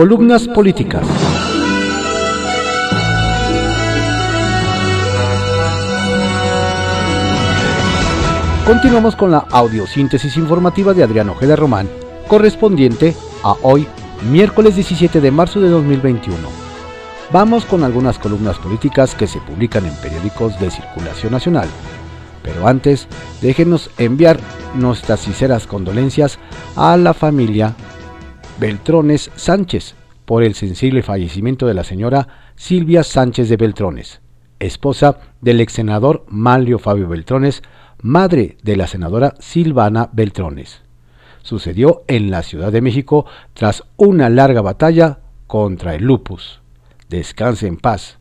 Columnas políticas. Continuamos con la audiosíntesis informativa de Adrián Ojeda Román, correspondiente a hoy, miércoles 17 de marzo de 2021. Vamos con algunas columnas políticas que se publican en periódicos de circulación nacional. Pero antes, déjenos enviar nuestras sinceras condolencias a la familia Beltrones Sánchez por el sensible fallecimiento de la señora Silvia Sánchez de Beltrones, esposa del ex senador Manlio Fabio Beltrones, madre de la senadora Silvana Beltrones. Sucedió en la Ciudad de México tras una larga batalla contra el lupus. Descanse en paz.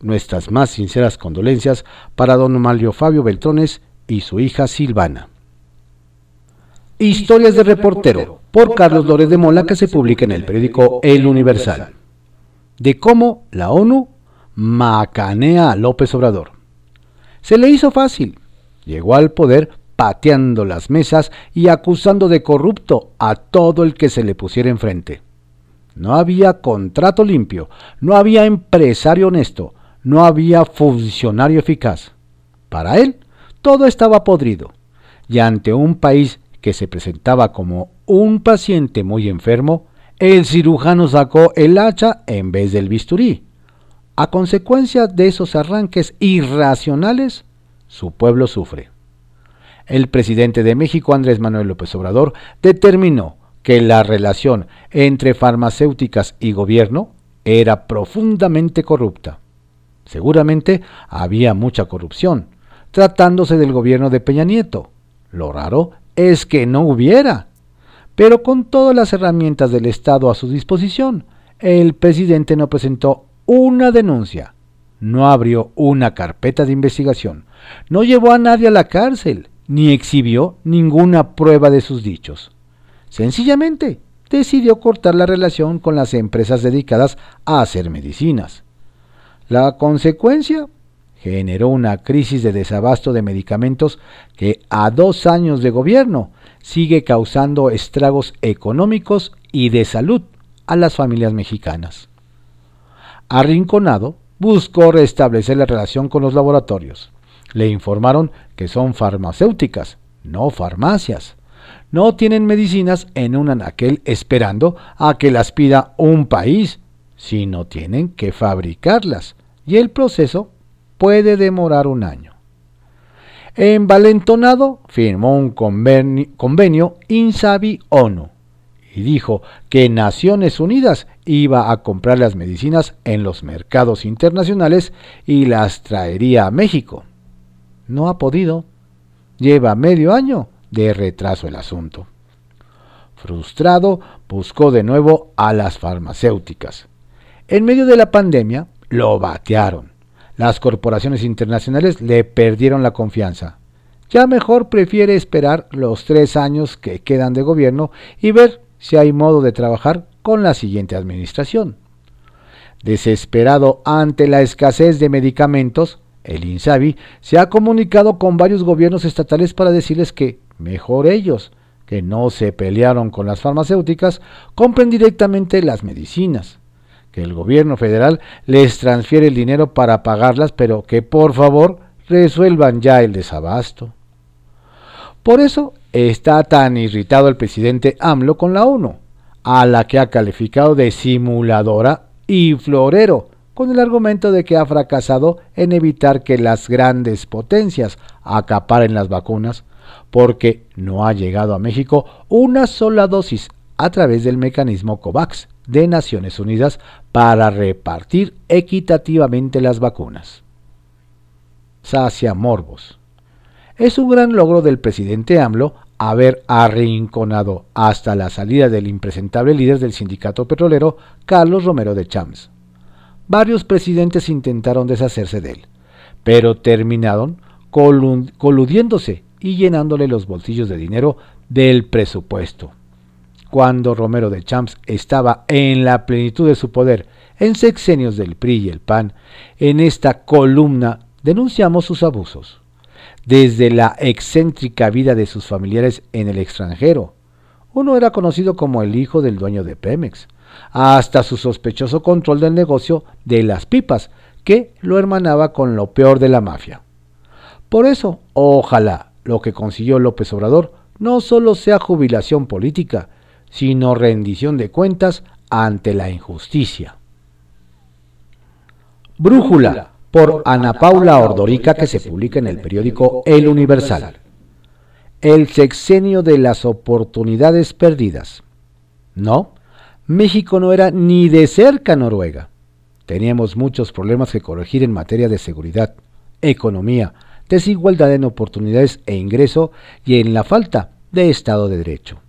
Nuestras más sinceras condolencias para don Manlio Fabio Beltrones y su hija Silvana. Historias de reportero por Carlos Lórez de Mola que se publica en el periódico El Universal. De cómo la ONU macanea a López Obrador. Se le hizo fácil llegó al poder pateando las mesas y acusando de corrupto a todo el que se le pusiera enfrente. No había contrato limpio, no había empresario honesto, no había funcionario eficaz. Para él, todo estaba podrido, y ante un país que se presentaba como un paciente muy enfermo, el cirujano sacó el hacha en vez del bisturí. A consecuencia de esos arranques irracionales, su pueblo sufre. El presidente de México, Andrés Manuel López Obrador, determinó que la relación entre farmacéuticas y gobierno era profundamente corrupta. Seguramente había mucha corrupción, tratándose del gobierno de Peña Nieto. Lo raro es que no hubiera. Pero con todas las herramientas del Estado a su disposición, el presidente no presentó una denuncia, no abrió una carpeta de investigación, no llevó a nadie a la cárcel, ni exhibió ninguna prueba de sus dichos. Sencillamente, decidió cortar la relación con las empresas dedicadas a hacer medicinas. La consecuencia generó una crisis de desabasto de medicamentos que a dos años de gobierno sigue causando estragos económicos y de salud a las familias mexicanas. Arrinconado buscó restablecer la relación con los laboratorios. Le informaron que son farmacéuticas, no farmacias. No tienen medicinas en un anaquel esperando a que las pida un país, sino tienen que fabricarlas, y el proceso puede demorar un año. Envalentonado firmó un convenio, convenio INSABI-ONU y dijo que Naciones Unidas iba a comprar las medicinas en los mercados internacionales y las traería a México. No ha podido. Lleva medio año de retraso el asunto. Frustrado, buscó de nuevo a las farmacéuticas. En medio de la pandemia, lo batearon. Las corporaciones internacionales le perdieron la confianza. Ya mejor prefiere esperar los tres años que quedan de gobierno y ver si hay modo de trabajar con la siguiente administración. Desesperado ante la escasez de medicamentos, el INSABI se ha comunicado con varios gobiernos estatales para decirles que mejor ellos, que no se pelearon con las farmacéuticas, compren directamente las medicinas, que el gobierno federal les transfiere el dinero para pagarlas, pero que por favor resuelvan ya el desabasto. Por eso está tan irritado el presidente AMLO con la ONU, a la que ha calificado de simuladora y florero, con el argumento de que ha fracasado en evitar que las grandes potencias acaparen las vacunas, porque no ha llegado a México una sola dosis a través del mecanismo COVAX de Naciones Unidas para repartir equitativamente las vacunas. Sacia Morbos. Es un gran logro del presidente AMLO haber arrinconado hasta la salida del impresentable líder del sindicato petrolero, Carlos Romero de Champs. Varios presidentes intentaron deshacerse de él, pero terminaron coludiéndose y llenándole los bolsillos de dinero del presupuesto. Cuando Romero de Champs estaba en la plenitud de su poder, en sexenios del PRI y el PAN, en esta columna denunciamos sus abusos desde la excéntrica vida de sus familiares en el extranjero. Uno era conocido como el hijo del dueño de Pemex, hasta su sospechoso control del negocio de las pipas, que lo hermanaba con lo peor de la mafia. Por eso, ojalá lo que consiguió López Obrador no solo sea jubilación política, sino rendición de cuentas ante la injusticia. Brújula, por Ana Paula Ordorica, que se publica en el periódico El Universal. El sexenio de las oportunidades perdidas. No, México no era ni de cerca Noruega. Teníamos muchos problemas que corregir en materia de seguridad, economía, desigualdad en oportunidades e ingreso y en la falta de Estado de Derecho.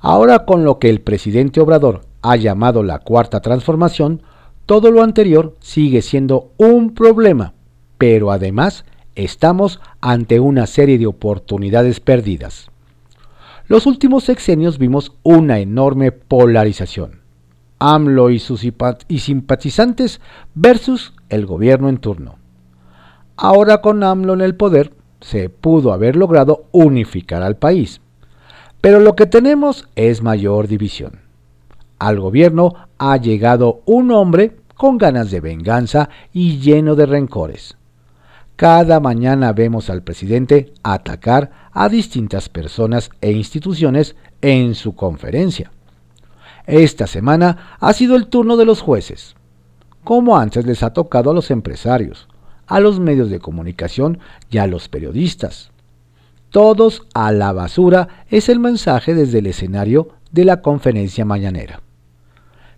Ahora con lo que el presidente Obrador ha llamado la cuarta transformación, todo lo anterior sigue siendo un problema, pero además estamos ante una serie de oportunidades perdidas. Los últimos sexenios vimos una enorme polarización. AMLO y sus simpatizantes versus el gobierno en turno. Ahora con AMLO en el poder se pudo haber logrado unificar al país. Pero lo que tenemos es mayor división. Al gobierno ha llegado un hombre con ganas de venganza y lleno de rencores. Cada mañana vemos al presidente atacar a distintas personas e instituciones en su conferencia. Esta semana ha sido el turno de los jueces, como antes les ha tocado a los empresarios, a los medios de comunicación y a los periodistas. Todos a la basura es el mensaje desde el escenario de la conferencia mañanera.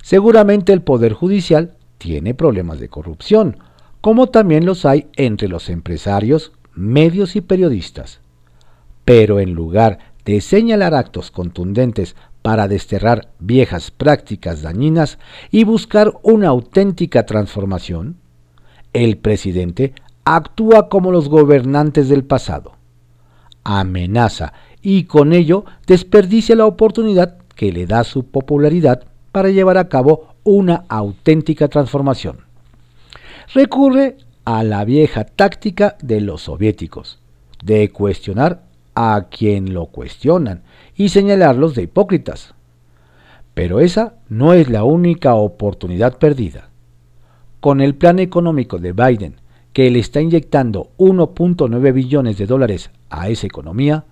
Seguramente el Poder Judicial tiene problemas de corrupción, como también los hay entre los empresarios, medios y periodistas. Pero en lugar de señalar actos contundentes para desterrar viejas prácticas dañinas y buscar una auténtica transformación, el presidente actúa como los gobernantes del pasado. Amenaza y con ello desperdicia la oportunidad que le da su popularidad para llevar a cabo una auténtica transformación. Recurre a la vieja táctica de los soviéticos, de cuestionar a quien lo cuestionan y señalarlos de hipócritas. Pero esa no es la única oportunidad perdida con el plan económico de Biden, que le está inyectando 1.9 billones de dólares a esa economía,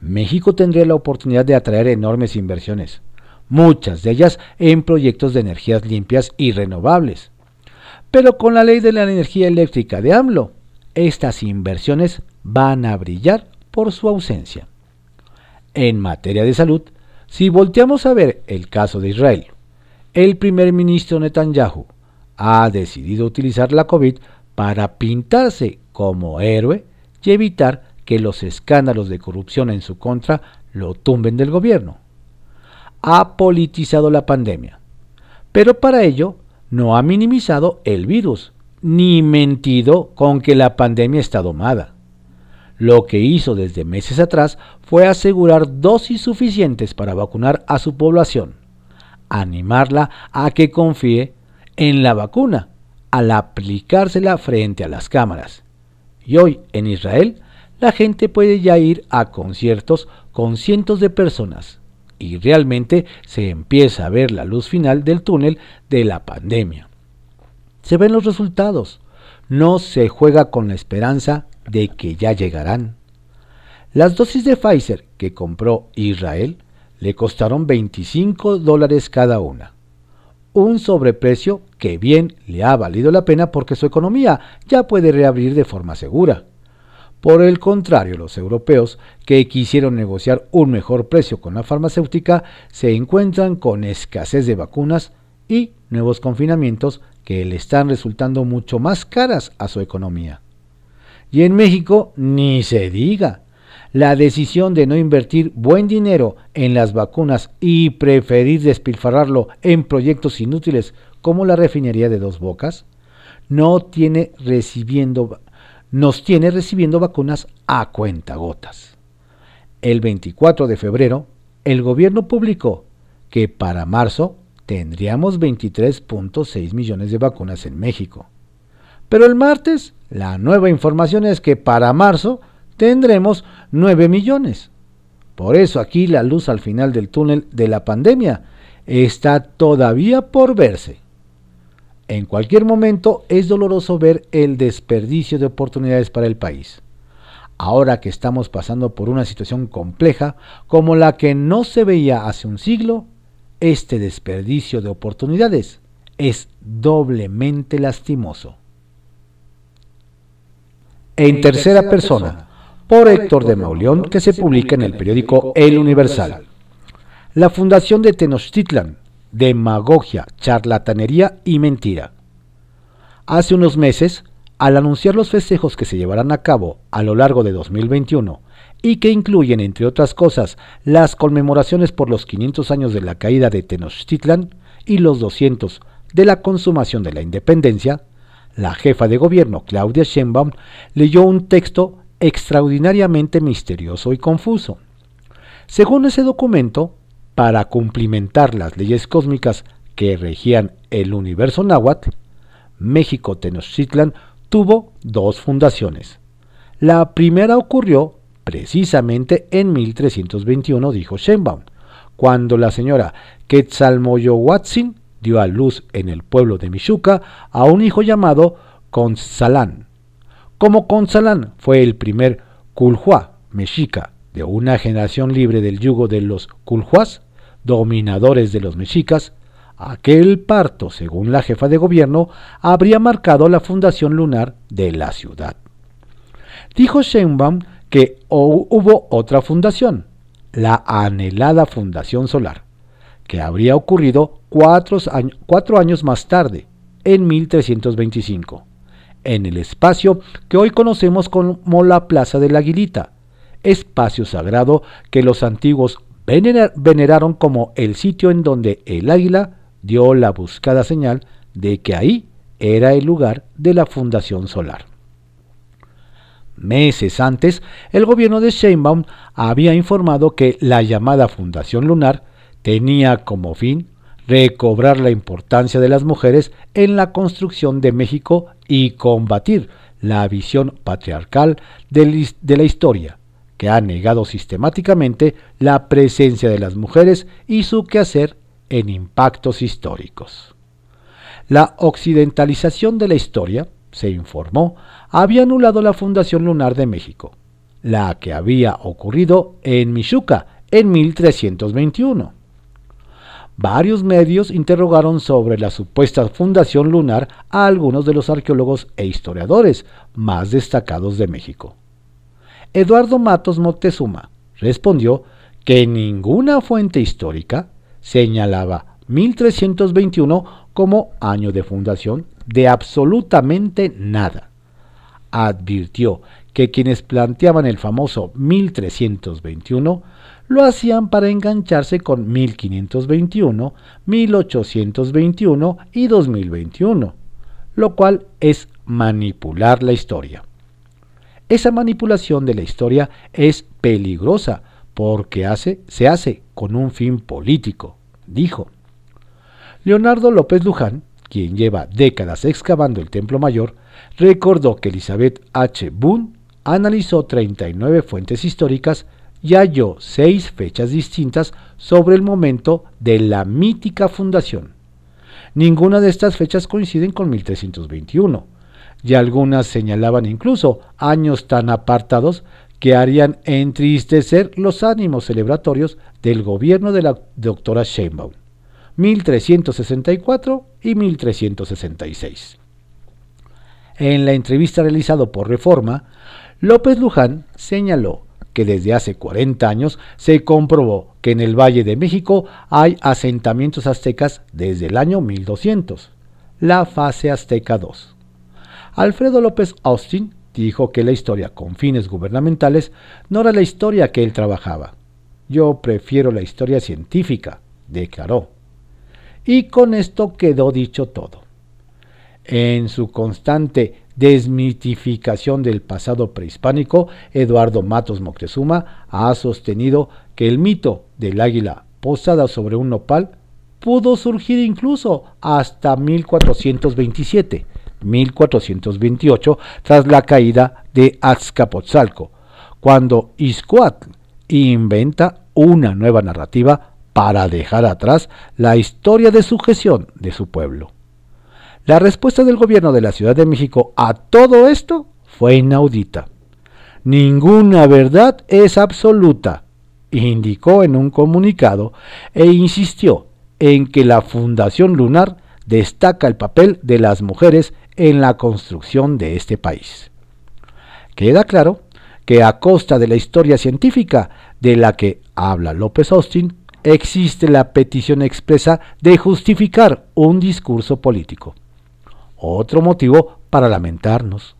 México tendría la oportunidad de atraer enormes inversiones, muchas de ellas en proyectos de energías limpias y renovables. Pero con la ley de la energía eléctrica de AMLO, estas inversiones van a brillar por su ausencia. En materia de salud, si volteamos a ver el caso de Israel, el primer ministro Netanyahu ha decidido utilizar la COVID para pintarse como héroe y evitar que los escándalos de corrupción en su contra lo tumben del gobierno. Ha politizado la pandemia, pero para ello no ha minimizado el virus, ni mentido con que la pandemia está domada. Lo que hizo desde meses atrás fue asegurar dosis suficientes para vacunar a su población, animarla a que confíe en la vacuna al aplicársela frente a las cámaras. Y hoy en Israel la gente puede ya ir a conciertos con cientos de personas y realmente se empieza a ver la luz final del túnel de la pandemia. Se ven los resultados. No se juega con la esperanza de que ya llegarán. Las dosis de Pfizer que compró Israel le costaron 25 dólares cada una un sobreprecio que bien le ha valido la pena porque su economía ya puede reabrir de forma segura. Por el contrario, los europeos que quisieron negociar un mejor precio con la farmacéutica se encuentran con escasez de vacunas y nuevos confinamientos que le están resultando mucho más caras a su economía. Y en México ni se diga la decisión de no invertir buen dinero en las vacunas y preferir despilfarrarlo en proyectos inútiles como la refinería de Dos Bocas, no tiene recibiendo, nos tiene recibiendo vacunas a cuentagotas. El 24 de febrero, el gobierno publicó que para marzo tendríamos 23.6 millones de vacunas en México. Pero el martes, la nueva información es que para marzo tendremos 9 millones. Por eso aquí la luz al final del túnel de la pandemia está todavía por verse. En cualquier momento es doloroso ver el desperdicio de oportunidades para el país. Ahora que estamos pasando por una situación compleja como la que no se veía hace un siglo, este desperdicio de oportunidades es doblemente lastimoso. En tercera persona, por Héctor de Mauleón, que se publica en el periódico El Universal. La fundación de Tenochtitlan, demagogia, charlatanería y mentira. Hace unos meses, al anunciar los festejos que se llevarán a cabo a lo largo de 2021 y que incluyen, entre otras cosas, las conmemoraciones por los 500 años de la caída de Tenochtitlan y los 200 de la consumación de la independencia, la jefa de gobierno Claudia Sheinbaum leyó un texto extraordinariamente misterioso y confuso. Según ese documento, para cumplimentar las leyes cósmicas que regían el universo náhuatl, México Tenochtitlan tuvo dos fundaciones. La primera ocurrió precisamente en 1321, dijo Sheinbaum, cuando la señora Quetzalmoyohuatzin dio a luz en el pueblo de Michuca a un hijo llamado Consalán. Como Consalán fue el primer Culhuá mexica de una generación libre del yugo de los Culhuás, dominadores de los mexicas, aquel parto, según la jefa de gobierno, habría marcado la fundación lunar de la ciudad. Dijo Sheinbaum que hubo otra fundación, la anhelada Fundación Solar, que habría ocurrido cuatro, años más tarde, en 1325, en el espacio que hoy conocemos como la Plaza de la Aguilita, espacio sagrado que los antiguos veneraron como el sitio en donde el águila dio la buscada señal de que ahí era el lugar de la fundación solar. Meses antes, el gobierno de Sheinbaum había informado que la llamada Fundación Lunar tenía como fin recobrar la importancia de las mujeres en la construcción de México y combatir la visión patriarcal de la historia, que ha negado sistemáticamente la presencia de las mujeres y su quehacer en impactos históricos. La occidentalización de la historia, se informó, había anulado la Fundación Lunar de México, la que había ocurrido en Michuca en 1321. Varios medios interrogaron sobre la supuesta fundación lunar a algunos de los arqueólogos e historiadores más destacados de México. Eduardo Matos Moctezuma respondió que ninguna fuente histórica señalaba 1321 como año de fundación de absolutamente nada. Advirtió que quienes planteaban el famoso 1321 lo hacían para engancharse con 1521, 1821 y 2021, lo cual es manipular la historia. Esa manipulación de la historia es peligrosa porque hace, se hace con un fin político, dijo. Leonardo López Luján, quien lleva décadas excavando el Templo Mayor, recordó que Elizabeth H. Boone analizó 39 fuentes históricas y halló seis fechas distintas sobre el momento de la mítica fundación. Ninguna de estas fechas coinciden con 1321, y algunas señalaban incluso años tan apartados que harían entristecer los ánimos celebratorios del gobierno de la doctora Sheinbaum, 1364 y 1366. En la entrevista realizada por Reforma, López Luján señaló que desde hace 40 años se comprobó que en el Valle de México hay asentamientos aztecas desde el año 1200, la fase azteca 2. Alfredo López Austin dijo que la historia con fines gubernamentales no era la historia que él trabajaba. Yo prefiero la historia científica, declaró. Y con esto quedó dicho todo. En su constante desmitificación del pasado prehispánico, Eduardo Matos Moctezuma ha sostenido que el mito del águila posada sobre un nopal pudo surgir incluso hasta 1427, 1428, tras la caída de Azcapotzalco, cuando Izcoatl inventa una nueva narrativa para dejar atrás la historia de sujeción de su pueblo. La respuesta del gobierno de la Ciudad de México a todo esto fue inaudita. Ninguna verdad es absoluta, indicó en un comunicado e insistió en que la Fundación Lunar destaca el papel de las mujeres en la construcción de este país. Queda claro que a costa de la historia científica de la que habla López Austin, existe la petición expresa de justificar un discurso político. Otro motivo para lamentarnos.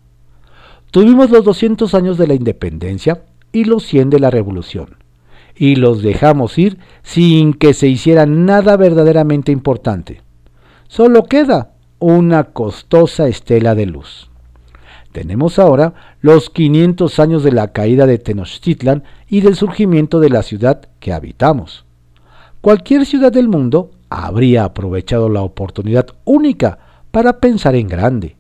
Tuvimos los 200 años de la independencia y los 100 de la revolución, y los dejamos ir sin que se hiciera nada verdaderamente importante. Solo queda una costosa estela de luz. Tenemos ahora los 500 años de la caída de Tenochtitlan y del surgimiento de la ciudad que habitamos. Cualquier ciudad del mundo habría aprovechado la oportunidad única para pensar en grande.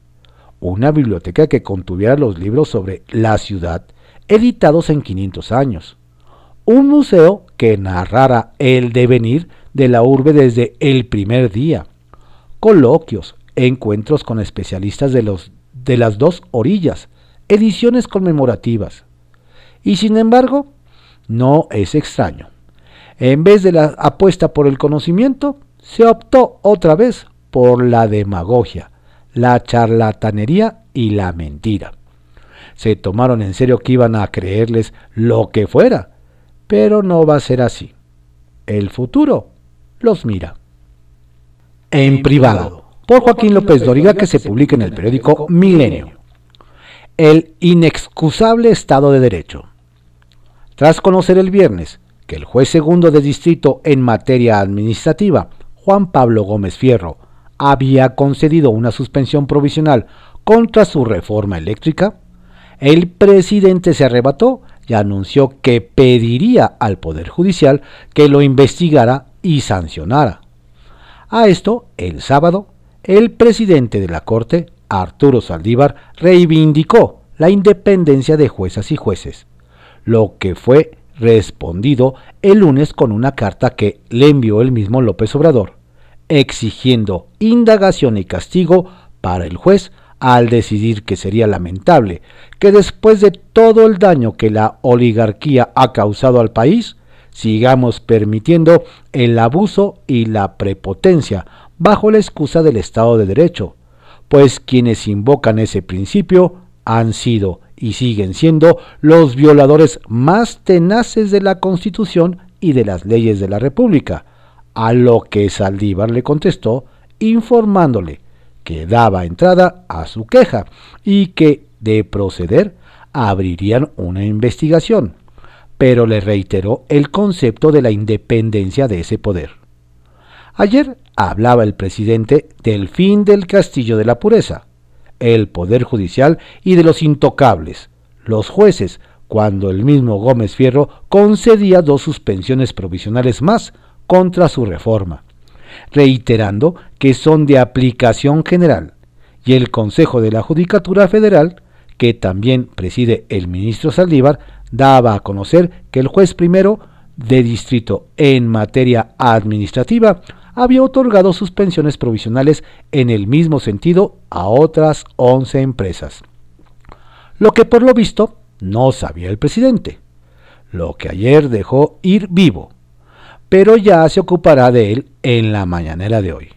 Una biblioteca que contuviera los libros sobre la ciudad editados en 500 años. Un museo que narrara el devenir de la urbe desde el primer día coloquios, encuentros con especialistas de, los, de las dos orillas, ediciones conmemorativas. Y sin embargo, no es extraño. En vez de la apuesta por el conocimiento, se optó otra vez por la demagogia, la charlatanería y la mentira. Se tomaron en serio que iban a creerles lo que fuera, pero no va a ser así. El futuro los mira en privado, por Joaquín López Doriga, que se publica en el periódico Milenio. El inexcusable Estado de Derecho. Tras conocer el viernes que el juez segundo de distrito en materia administrativa, Juan Pablo Gómez Fierro, había concedido una suspensión provisional contra su reforma eléctrica, el presidente se arrebató y anunció que pediría al Poder Judicial que lo investigara y sancionara. A esto, el sábado, el presidente de la Corte, Arturo Saldívar, reivindicó la independencia de juezas y jueces, lo que fue respondido el lunes con una carta que le envió el mismo López Obrador, exigiendo indagación y castigo para el juez al decidir que sería lamentable que después de todo el daño que la oligarquía ha causado al país, sigamos permitiendo el abuso y la prepotencia bajo la excusa del Estado de Derecho, pues quienes invocan ese principio han sido y siguen siendo los violadores más tenaces de la Constitución y de las leyes de la República, a lo que Saldívar le contestó informándole que daba entrada a su queja y que, de proceder, abrirían una investigación pero le reiteró el concepto de la independencia de ese poder. Ayer hablaba el presidente del fin del castillo de la pureza, el poder judicial y de los intocables, los jueces, cuando el mismo Gómez Fierro concedía dos suspensiones provisionales más contra su reforma, reiterando que son de aplicación general, y el Consejo de la Judicatura Federal, que también preside el ministro Saldívar, daba a conocer que el juez primero de distrito en materia administrativa había otorgado suspensiones provisionales en el mismo sentido a otras 11 empresas. Lo que por lo visto no sabía el presidente, lo que ayer dejó ir vivo, pero ya se ocupará de él en la mañanera de hoy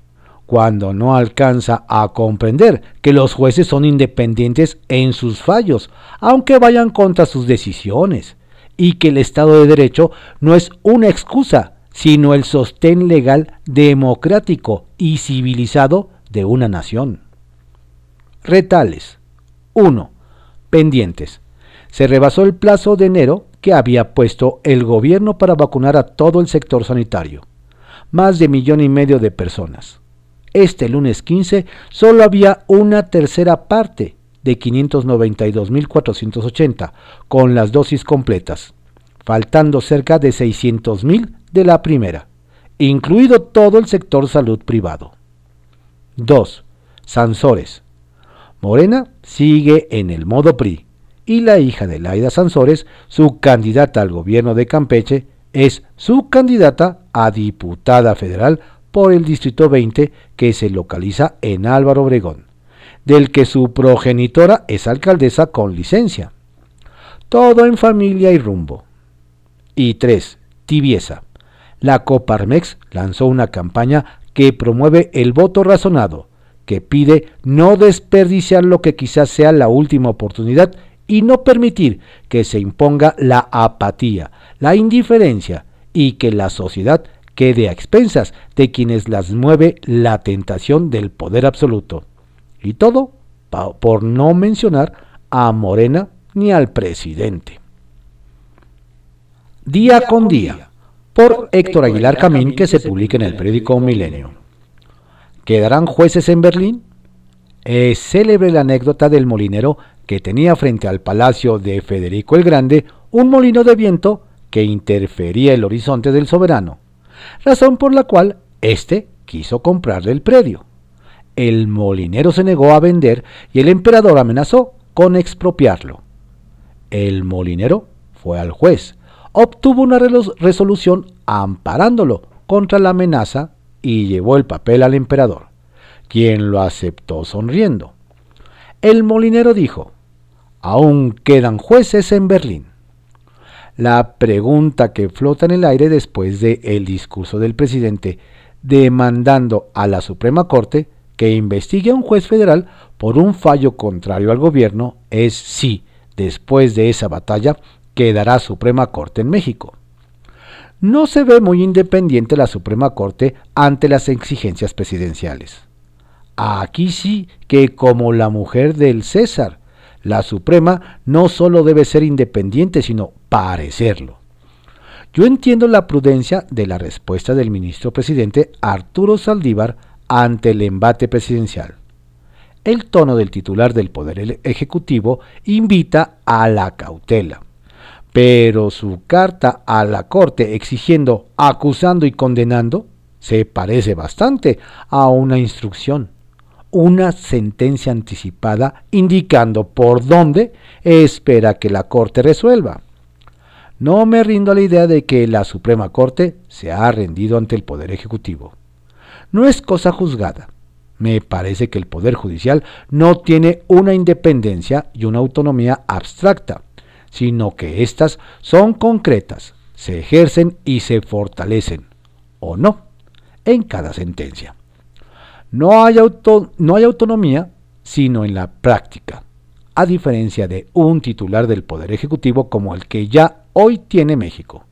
cuando no alcanza a comprender que los jueces son independientes en sus fallos, aunque vayan contra sus decisiones, y que el Estado de Derecho no es una excusa, sino el sostén legal democrático y civilizado de una nación. Retales. 1. Pendientes. Se rebasó el plazo de enero que había puesto el gobierno para vacunar a todo el sector sanitario. Más de millón y medio de personas. Este lunes 15 solo había una tercera parte de 592.480 con las dosis completas, faltando cerca de 600.000 de la primera, incluido todo el sector salud privado. 2. Sansores. Morena sigue en el modo PRI y la hija de Laida Sansores, su candidata al gobierno de Campeche, es su candidata a diputada federal por el Distrito 20 que se localiza en Álvaro Obregón, del que su progenitora es alcaldesa con licencia. Todo en familia y rumbo. Y 3. Tibieza. La Coparmex lanzó una campaña que promueve el voto razonado, que pide no desperdiciar lo que quizás sea la última oportunidad y no permitir que se imponga la apatía, la indiferencia y que la sociedad quede a expensas de quienes las mueve la tentación del poder absoluto. Y todo por no mencionar a Morena ni al presidente. Día con día, por Héctor Aguilar Camín, que se publica en el periódico Milenio. ¿Quedarán jueces en Berlín? Es célebre la anécdota del molinero que tenía frente al palacio de Federico el Grande un molino de viento que interfería el horizonte del soberano, razón por la cual éste quiso comprarle el predio. El molinero se negó a vender y el emperador amenazó con expropiarlo. El molinero fue al juez, obtuvo una resolución amparándolo contra la amenaza y llevó el papel al emperador, quien lo aceptó sonriendo. El molinero dijo, aún quedan jueces en Berlín. La pregunta que flota en el aire después del el discurso del presidente demandando a la Suprema Corte que investigue a un juez federal por un fallo contrario al gobierno es si, después de esa batalla, quedará Suprema Corte en México. No se ve muy independiente la Suprema Corte ante las exigencias presidenciales. Aquí sí que como la mujer del César, la Suprema no solo debe ser independiente, sino parecerlo. Yo entiendo la prudencia de la respuesta del ministro presidente Arturo Saldívar ante el embate presidencial el tono del titular del Poder Ejecutivo invita a la cautela. Pero su carta a la Corte exigiendo, acusando y condenando se parece bastante a una instrucción, una sentencia anticipada indicando por dónde espera que la Corte resuelva. No me rindo a la idea de que la Suprema Corte se ha rendido ante el Poder Ejecutivo. No es cosa juzgada me parece que el Poder Judicial no tiene una independencia y una autonomía abstracta, sino que éstas son concretas, se ejercen y se fortalecen, o no, en cada sentencia. No hay, no hay autonomía sino en la práctica, a diferencia de un titular del Poder Ejecutivo como el que ya hoy tiene México,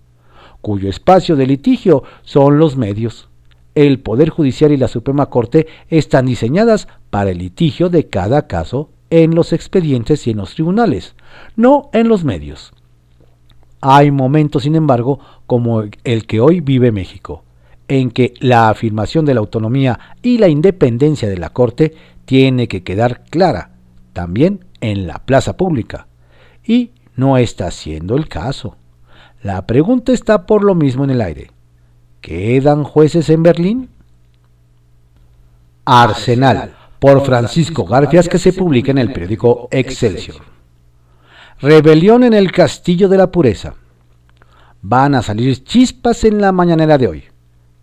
cuyo espacio de litigio son los medios, el Poder Judicial y la Suprema Corte están diseñadas para el litigio de cada caso en los expedientes y en los tribunales, no en los medios. Hay momentos, sin embargo, como el que hoy vive México, en que la afirmación de la autonomía y la independencia de la Corte tiene que quedar clara, también en la plaza pública. Y no está siendo el caso. La pregunta está por lo mismo en el aire. ¿Quedan jueces en Berlín? Arsenal, por Francisco Garfias, que se publica en el periódico Excelsior. Rebelión en el Castillo de la Pureza. Van a salir chispas en la mañanera de hoy.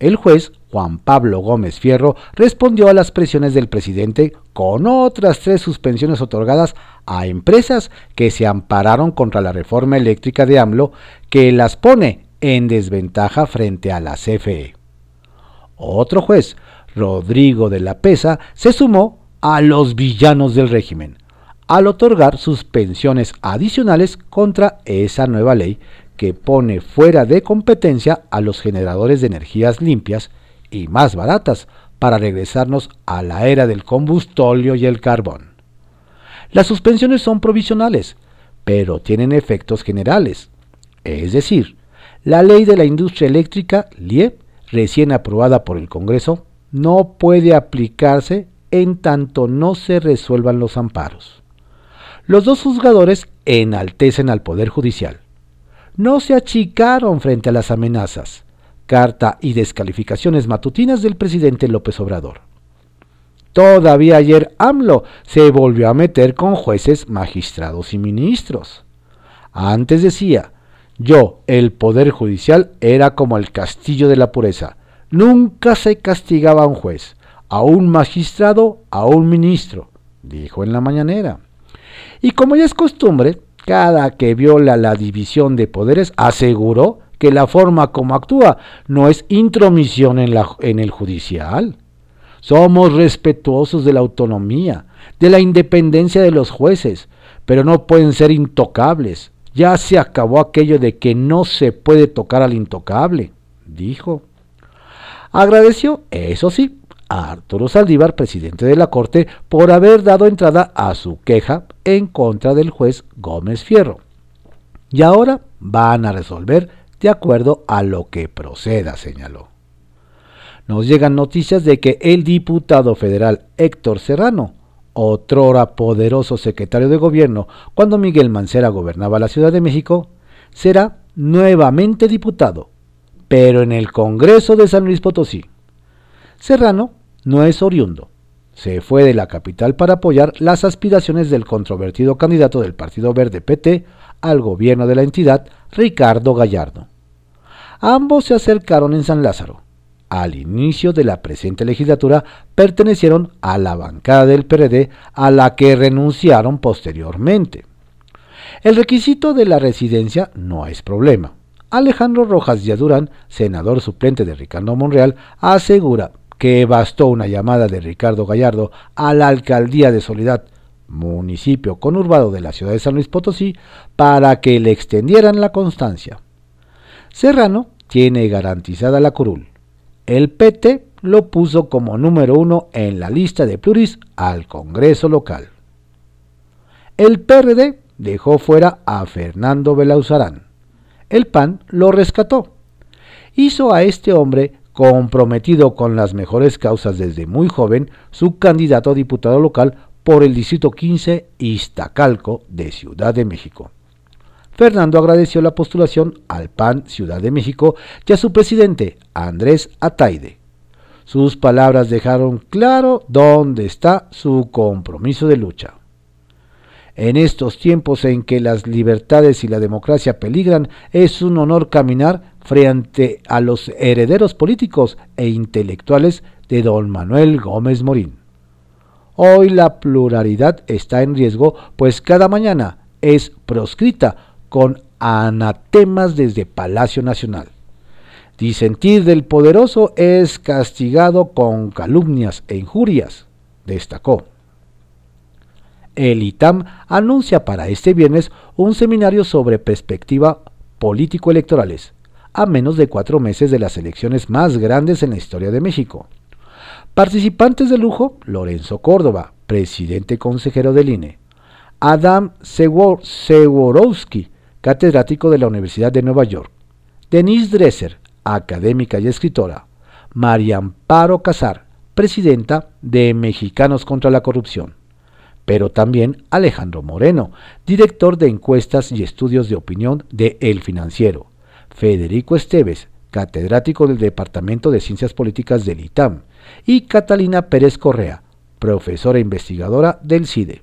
El juez Juan Pablo Gómez Fierro respondió a las presiones del presidente con otras tres suspensiones otorgadas a empresas que se ampararon contra la reforma eléctrica de AMLO que las pone en desventaja frente a la CFE. Otro juez, Rodrigo de la Pesa, se sumó a los villanos del régimen, al otorgar suspensiones adicionales contra esa nueva ley que pone fuera de competencia a los generadores de energías limpias y más baratas para regresarnos a la era del combustóleo y el carbón. Las suspensiones son provisionales, pero tienen efectos generales, es decir, la ley de la industria eléctrica, LIE, recién aprobada por el Congreso, no puede aplicarse en tanto no se resuelvan los amparos. Los dos juzgadores enaltecen al Poder Judicial. No se achicaron frente a las amenazas, carta y descalificaciones matutinas del presidente López Obrador. Todavía ayer AMLO se volvió a meter con jueces, magistrados y ministros. Antes decía, Yo, el Poder Judicial, era como el castillo de la pureza. Nunca se castigaba a un juez, a un magistrado, a un ministro, dijo en la mañanera. Y como ya es costumbre, cada que viola la división de poderes aseguró que la forma como actúa no es intromisión en, el judicial. Somos respetuosos de la autonomía, de la independencia de los jueces, pero no pueden ser intocables. Ya se acabó aquello de que no se puede tocar al intocable, dijo. Agradeció, eso sí, a Arturo Saldívar, presidente de la Corte, por haber dado entrada a su queja en contra del juez Gómez Fierro. Y ahora van a resolver de acuerdo a lo que proceda, señaló. Nos llegan noticias de que el diputado federal Héctor Serrano, otrora poderoso secretario de gobierno cuando Miguel Mancera gobernaba la Ciudad de México, será nuevamente diputado, pero en el Congreso de San Luis Potosí. Serrano no es oriundo. Se fue de la capital para apoyar las aspiraciones del controvertido candidato del Partido Verde PT al gobierno de la entidad, Ricardo Gallardo. Ambos se acercaron en San Lázaro. Al inicio de la presente legislatura pertenecieron a la bancada del PRD a la que renunciaron posteriormente. El requisito de la residencia no es problema. Alejandro Rojas Yadurán, senador suplente de Ricardo Monreal, asegura que bastó una llamada de Ricardo Gallardo a la alcaldía de Soledad, municipio conurbado de la ciudad de San Luis Potosí, para que le extendieran la constancia. Serrano tiene garantizada la curul. El PT lo puso como número uno en la lista de pluris al Congreso local. El PRD dejó fuera a Fernando Belauzarán. El PAN lo rescató. Hizo a este hombre comprometido con las mejores causas desde muy joven, su candidato a diputado local por el Distrito 15 Iztacalco de Ciudad de México. Fernando agradeció la postulación al PAN Ciudad de México y a su presidente, Andrés Ataide. Sus palabras dejaron claro dónde está su compromiso de lucha. En estos tiempos en que las libertades y la democracia peligran, es un honor caminar frente a los herederos políticos e intelectuales de don Manuel Gómez Morín. Hoy la pluralidad está en riesgo, pues cada mañana es proscrita con anatemas desde Palacio Nacional. Disentir del poderoso es castigado con calumnias e injurias, destacó. El ITAM anuncia para este viernes un seminario sobre perspectiva político-electorales, a menos de cuatro meses de las elecciones más grandes en la historia de México. Participantes de lujo, Lorenzo Córdoba, presidente consejero del INE, Adam Seworowski, catedrático de la Universidad de Nueva York, Denise Dresser, académica y escritora, María Amparo Casar, presidenta de Mexicanos contra la Corrupción, pero también Alejandro Moreno, director de encuestas y estudios de opinión de El Financiero, Federico Esteves, catedrático del Departamento de Ciencias Políticas del ITAM, y Catalina Pérez Correa, profesora investigadora del CIDE.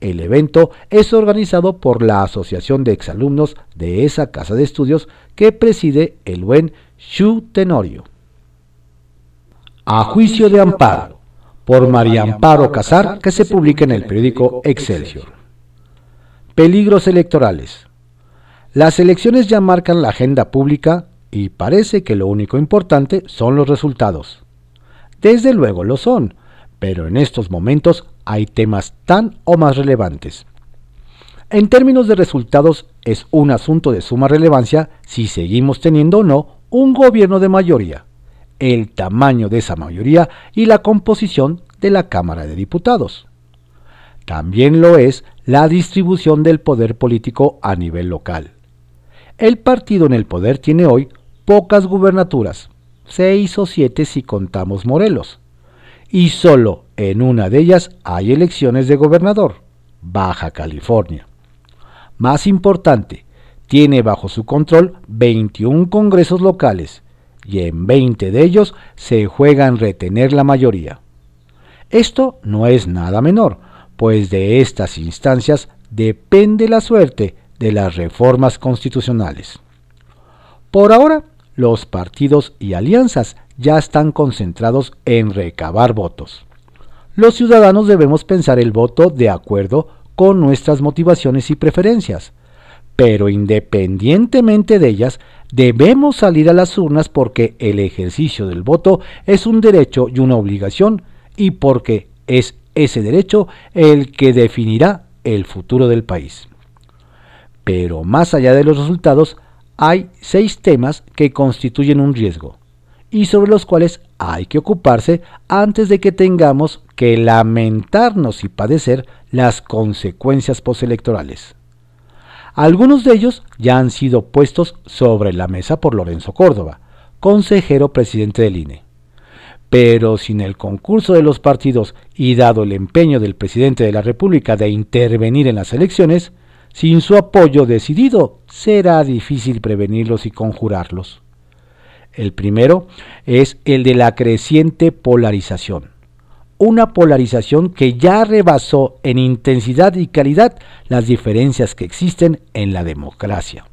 El evento es organizado por la Asociación de Exalumnos de esa casa de estudios que preside el buen Xu Tenorio. A juicio de amparo, por María Amparo Casar, que se publica en el periódico Excelsior. Peligros electorales. Las elecciones ya marcan la agenda pública y parece que lo único importante son los resultados. Desde luego lo son, pero en estos momentos hay temas tan o más relevantes. En términos de resultados, es un asunto de suma relevancia si seguimos teniendo o no un gobierno de mayoría, el tamaño de esa mayoría y la composición de la Cámara de Diputados. También lo es la distribución del poder político a nivel local. El partido en el poder tiene hoy pocas gubernaturas, seis o siete si contamos Morelos, y solo en una de ellas hay elecciones de gobernador, Baja California. Más importante, tiene bajo su control 21 congresos locales y en 20 de ellos se juegan retener la mayoría. Esto no es nada menor, pues de estas instancias depende la suerte de las reformas constitucionales. Por ahora, los partidos y alianzas ya están concentrados en recabar votos. Los ciudadanos debemos pensar el voto de acuerdo con nuestras motivaciones y preferencias, pero independientemente de ellas, debemos salir a las urnas porque el ejercicio del voto es un derecho y una obligación y porque es ese derecho el que definirá el futuro del país. Pero más allá de los resultados, hay seis temas que constituyen un riesgo y sobre los cuales hay que ocuparse antes de que tengamos que lamentarnos y padecer las consecuencias postelectorales. Algunos de ellos ya han sido puestos sobre la mesa por Lorenzo Córdoba, consejero presidente del INE. Pero sin el concurso de los partidos y dado el empeño del presidente de la República de intervenir en las elecciones, sin su apoyo decidido será difícil prevenirlos y conjurarlos. El primero es el de la creciente polarización una polarización que ya rebasó en intensidad y calidad las diferencias que existen en la democracia.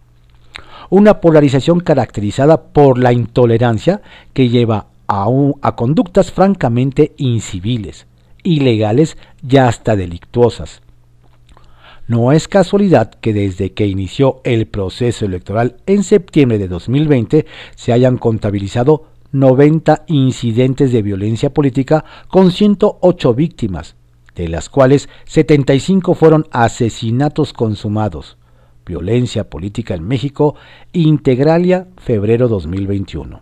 Una polarización caracterizada por la intolerancia que lleva a, a conductas francamente inciviles, ilegales y hasta delictuosas. No es casualidad que desde que inició el proceso electoral en septiembre de 2020 se hayan contabilizado 90 incidentes de violencia política con 108 víctimas, de las cuales 75 fueron asesinatos consumados. Violencia política en México, Integralia, febrero 2021.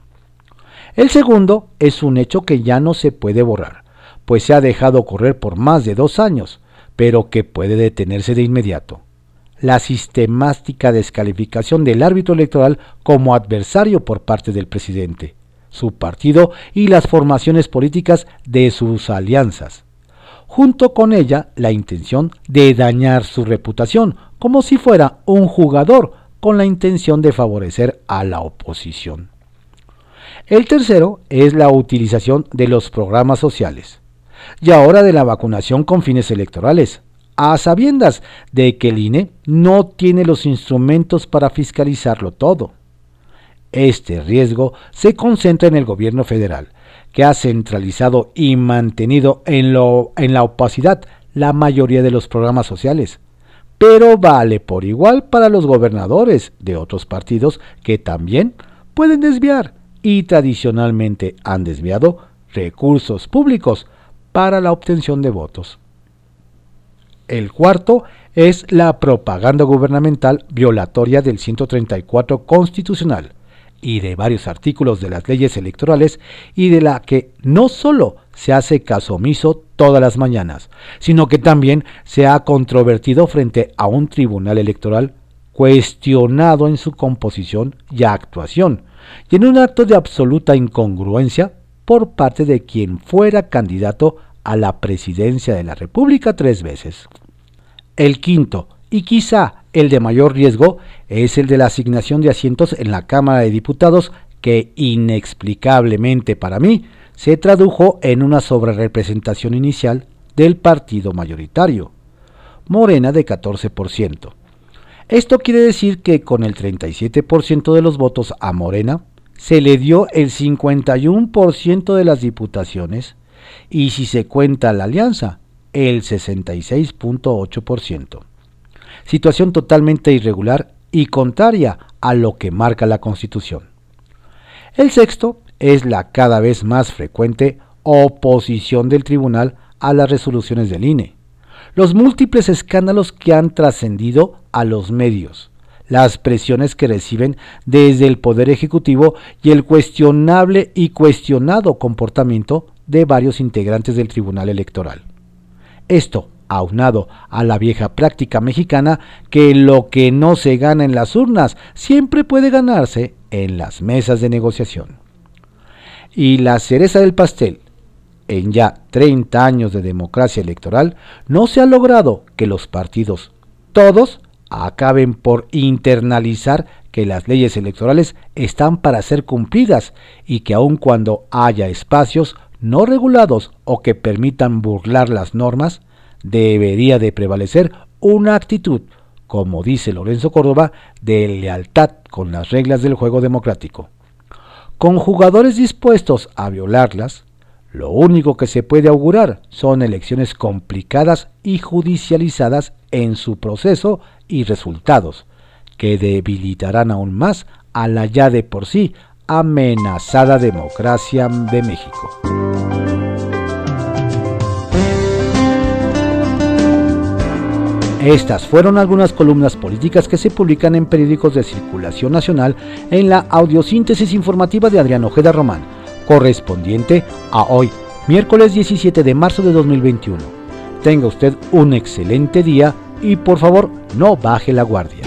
El segundo es un hecho que ya no se puede borrar, pues se ha dejado correr por más de dos años, pero que puede detenerse de inmediato. La sistemática descalificación del árbitro electoral como adversario por parte del presidente su partido y las formaciones políticas de sus alianzas. Junto con ella, la intención de dañar su reputación, como si fuera un jugador con la intención de favorecer a la oposición. El tercero es la utilización de los programas sociales y ahora de la vacunación con fines electorales, a sabiendas de que el INE no tiene los instrumentos para fiscalizarlo todo. Este riesgo se concentra en el gobierno federal, que ha centralizado y mantenido en, en la opacidad la mayoría de los programas sociales, pero vale por igual para los gobernadores de otros partidos que también pueden desviar y tradicionalmente han desviado recursos públicos para la obtención de votos. El cuarto es la propaganda gubernamental violatoria del 134 constitucional, y de varios artículos de las leyes electorales y de la que no solo se hace caso omiso todas las mañanas, sino que también se ha controvertido frente a un tribunal electoral cuestionado en su composición y actuación, y en un acto de absoluta incongruencia por parte de quien fuera candidato a la presidencia de la República tres veces. El quinto, y quizá el de mayor riesgo es el de la asignación de asientos en la Cámara de Diputados que inexplicablemente para mí se tradujo en una sobrerepresentación inicial del partido mayoritario, Morena de 14%. Esto quiere decir que con el 37% de los votos a Morena se le dio el 51% de las diputaciones y si se cuenta la alianza, el 66.8% situación totalmente irregular y contraria a lo que marca la Constitución. El sexto es la cada vez más frecuente oposición del tribunal a las resoluciones del INE, los múltiples escándalos que han trascendido a los medios, las presiones que reciben desde el Poder Ejecutivo y el cuestionable y cuestionado comportamiento de varios integrantes del Tribunal Electoral. Esto, aunado a la vieja práctica mexicana que lo que no se gana en las urnas siempre puede ganarse en las mesas de negociación. Y la cereza del pastel, en ya 30 años de democracia electoral, no se ha logrado que los partidos, todos, acaben por internalizar que las leyes electorales están para ser cumplidas y que aun cuando haya espacios no regulados o que permitan burlar las normas, debería de prevalecer una actitud como dice Lorenzo Córdoba, de lealtad con las reglas del juego democrático. Con jugadores dispuestos a violarlas, lo único que se puede augurar son elecciones complicadas y judicializadas en su proceso y resultados, que debilitarán aún más a la ya de por sí amenazada democracia de México. Estas fueron algunas columnas políticas que se publican en periódicos de circulación nacional en la audiosíntesis informativa de Adrián Ojeda Román, correspondiente a hoy, miércoles 17 de marzo de 2021. Tenga usted un excelente día y por favor no baje la guardia.